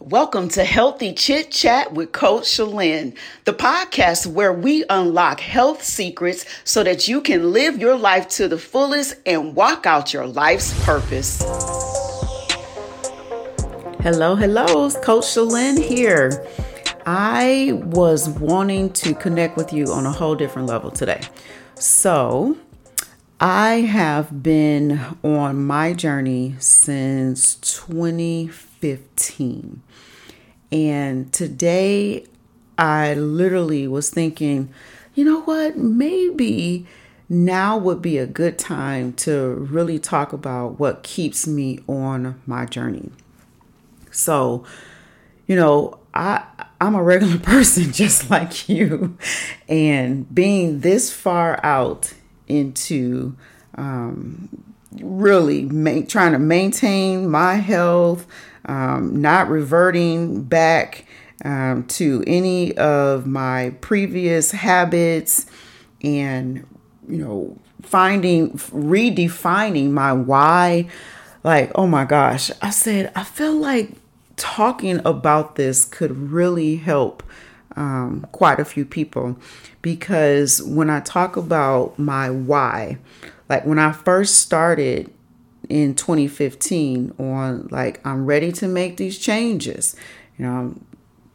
Welcome to Healthy Chit Chat with Coach Shalyn, the podcast where we unlock health secrets so that you can live your life to the fullest and walk out your life's purpose. Hello, hello, Coach Shalyn here. I was wanting to connect with you on a whole different level today. So, I have been on my journey since 2015. And today I literally was thinking, you know what? Maybe now would be a good time to really talk about what keeps me on my journey. So, you know, I I'm a regular person just like you, and being this far out into um, really ma- trying to maintain my health, um, not reverting back um, to any of my previous habits, and you know, finding, redefining my why. Like, oh my gosh, I said, I feel like talking about this could really help um, quite a few people because when I talk about my why, like when I first started in 2015 on like I'm ready to make these changes. You know,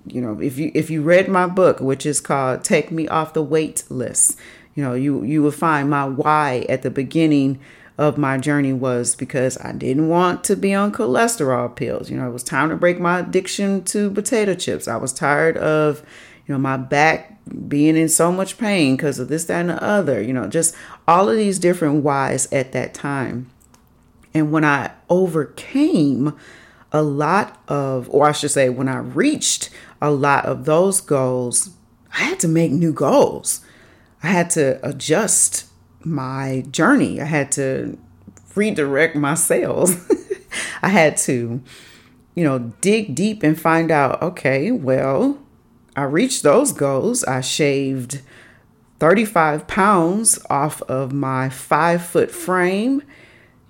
you know, if you if you read my book, which is called Take Me Off the Wait List, you know, you you will find my why at the beginning of my journey was because I didn't want to be on cholesterol pills. You know, it was time to break my addiction to potato chips. I was tired of, you know, my back being in so much pain because of this, that, and the other. You know, just all of these different whys at that time. And when I overcame a lot of, or I should say, when I reached a lot of those goals, I had to make new goals. I had to adjust my journey. I had to redirect my sails. I had to, you know, dig deep and find out okay, well, I reached those goals. I shaved 35 pounds off of my five foot frame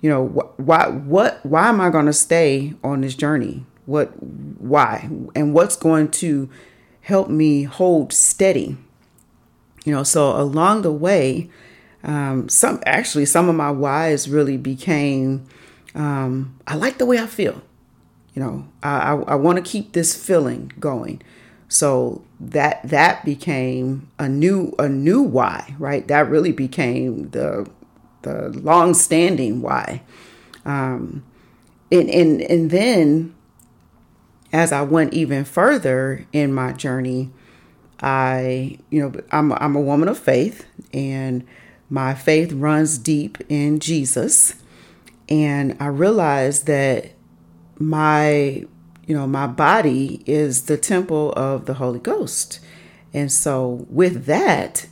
you know wh- why what why am i going to stay on this journey what why and what's going to help me hold steady you know so along the way um, some actually some of my whys really became um, i like the way i feel. You know i i, I want to keep this feeling going. So that that became a new a new why right? That really became the the long standing why. Um, and, and, and then as I went even further in my journey, I, you know, I'm, I'm a woman of faith and my faith runs deep in Jesus. And I realized that my, you know, my body is the temple of the Holy Ghost. And so with that,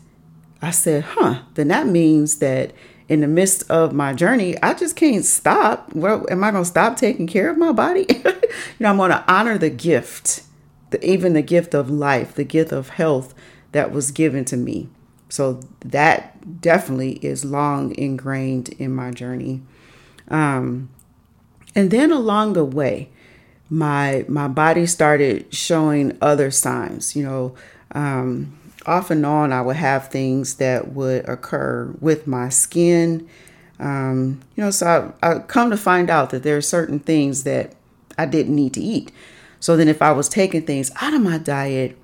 I said, huh, then that means that in the midst of my journey, I just can't stop. Well, am I going to stop taking care of my body? you know, I'm going to honor the gift, the, even the gift of life, the gift of health that was given to me. So that definitely is long ingrained in my journey. Um, and then along the way, my my body started showing other signs. You know, um, off and on, I would have things that would occur with my skin. Um, you know, so I, I come to find out that there are certain things that I didn't need to eat. So then, if I was taking things out of my diet,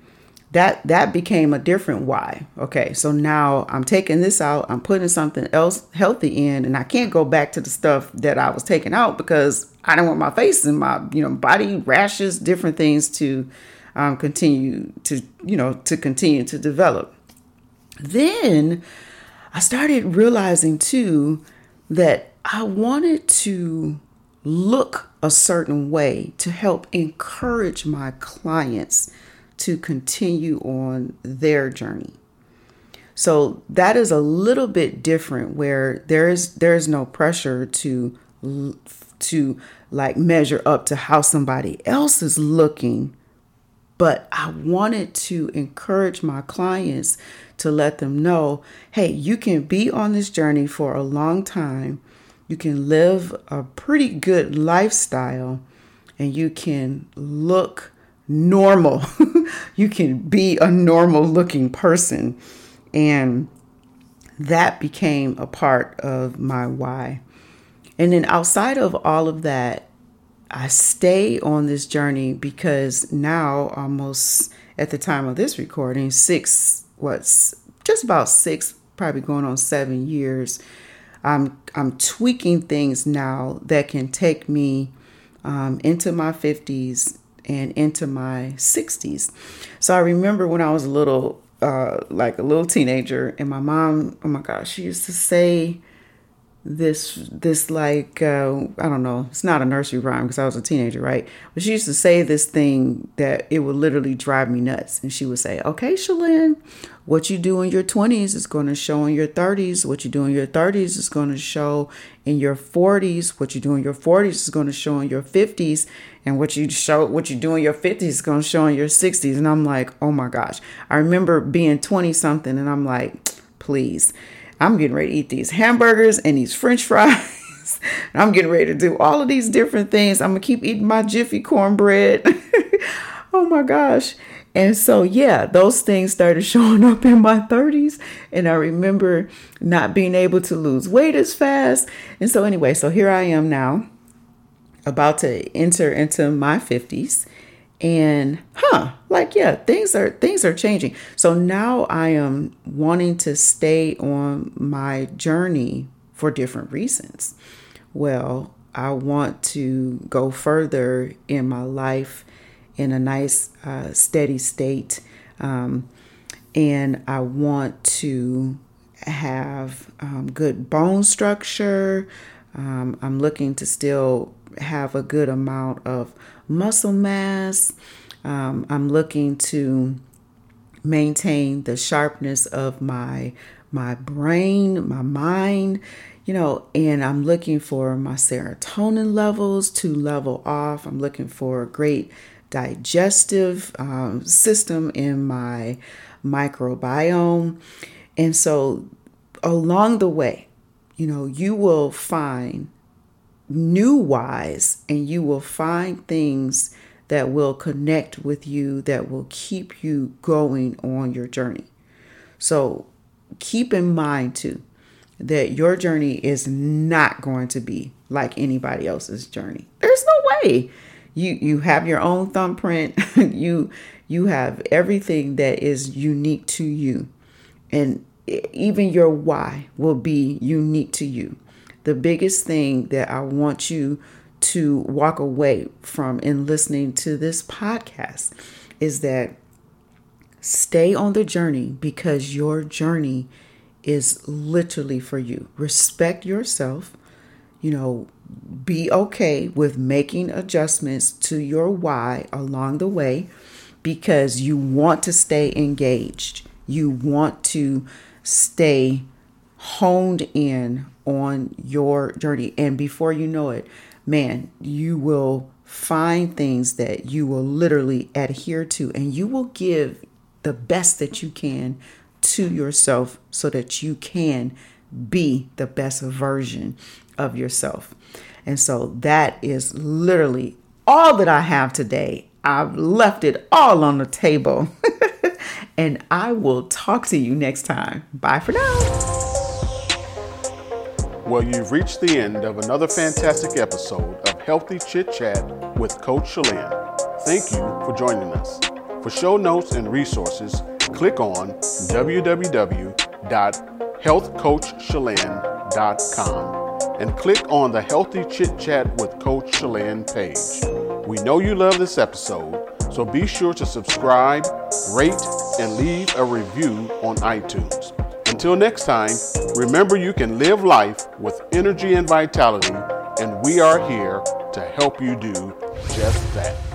that that became a different why. Okay, so now I'm taking this out, I'm putting something else healthy in, and I can't go back to the stuff that I was taking out because I don't want my face and my you know body rashes, different things to um, continue to, you know, to continue to develop. Then I started realizing too that I wanted to look a certain way to help encourage my clients to continue on their journey. So that is a little bit different where there is there is no pressure to to like measure up to how somebody else is looking but I wanted to encourage my clients to let them know hey, you can be on this journey for a long time. You can live a pretty good lifestyle and you can look normal. you can be a normal looking person. And that became a part of my why. And then outside of all of that, I stay on this journey because now, almost at the time of this recording, six, what's just about six, probably going on seven years, I'm I'm tweaking things now that can take me um, into my 50s and into my 60s. So I remember when I was a little, uh, like a little teenager, and my mom, oh my gosh, she used to say this this like uh, I don't know. It's not a nursery rhyme because I was a teenager, right? But she used to say this thing that it would literally drive me nuts. And she would say, "Okay, Shalyn, what you do in your 20s is going to show in your 30s. What you do in your 30s is going to show in your 40s. What you do in your 40s is going to show in your 50s, and what you show what you do in your 50s is going to show in your 60s." And I'm like, "Oh my gosh!" I remember being 20 something, and I'm like, "Please." I'm getting ready to eat these hamburgers and these french fries. I'm getting ready to do all of these different things. I'm going to keep eating my Jiffy cornbread. oh my gosh. And so, yeah, those things started showing up in my 30s. And I remember not being able to lose weight as fast. And so, anyway, so here I am now, about to enter into my 50s and huh like yeah things are things are changing so now i am wanting to stay on my journey for different reasons well i want to go further in my life in a nice uh, steady state um, and i want to have um, good bone structure um, i'm looking to still have a good amount of muscle mass. Um, I'm looking to maintain the sharpness of my my brain, my mind, you know, and I'm looking for my serotonin levels to level off. I'm looking for great digestive um, system in my microbiome. And so along the way, you know, you will find new whys and you will find things that will connect with you, that will keep you going on your journey. So keep in mind too that your journey is not going to be like anybody else's journey. There's no way. You you have your own thumbprint. you you have everything that is unique to you. And even your why will be unique to you the biggest thing that I want you to walk away from in listening to this podcast is that stay on the journey because your journey is literally for you. Respect yourself, you know, be okay with making adjustments to your why along the way because you want to stay engaged. You want to stay honed in on your journey. And before you know it, man, you will find things that you will literally adhere to and you will give the best that you can to yourself so that you can be the best version of yourself. And so that is literally all that I have today. I've left it all on the table. and I will talk to you next time. Bye for now. Well, you've reached the end of another fantastic episode of Healthy Chit Chat with Coach Shalyn. Thank you for joining us. For show notes and resources, click on www.healthcoachshalyn.com and click on the Healthy Chit Chat with Coach Shalyn page. We know you love this episode, so be sure to subscribe, rate, and leave a review on iTunes. Until next time, remember you can live life with energy and vitality, and we are here to help you do just that.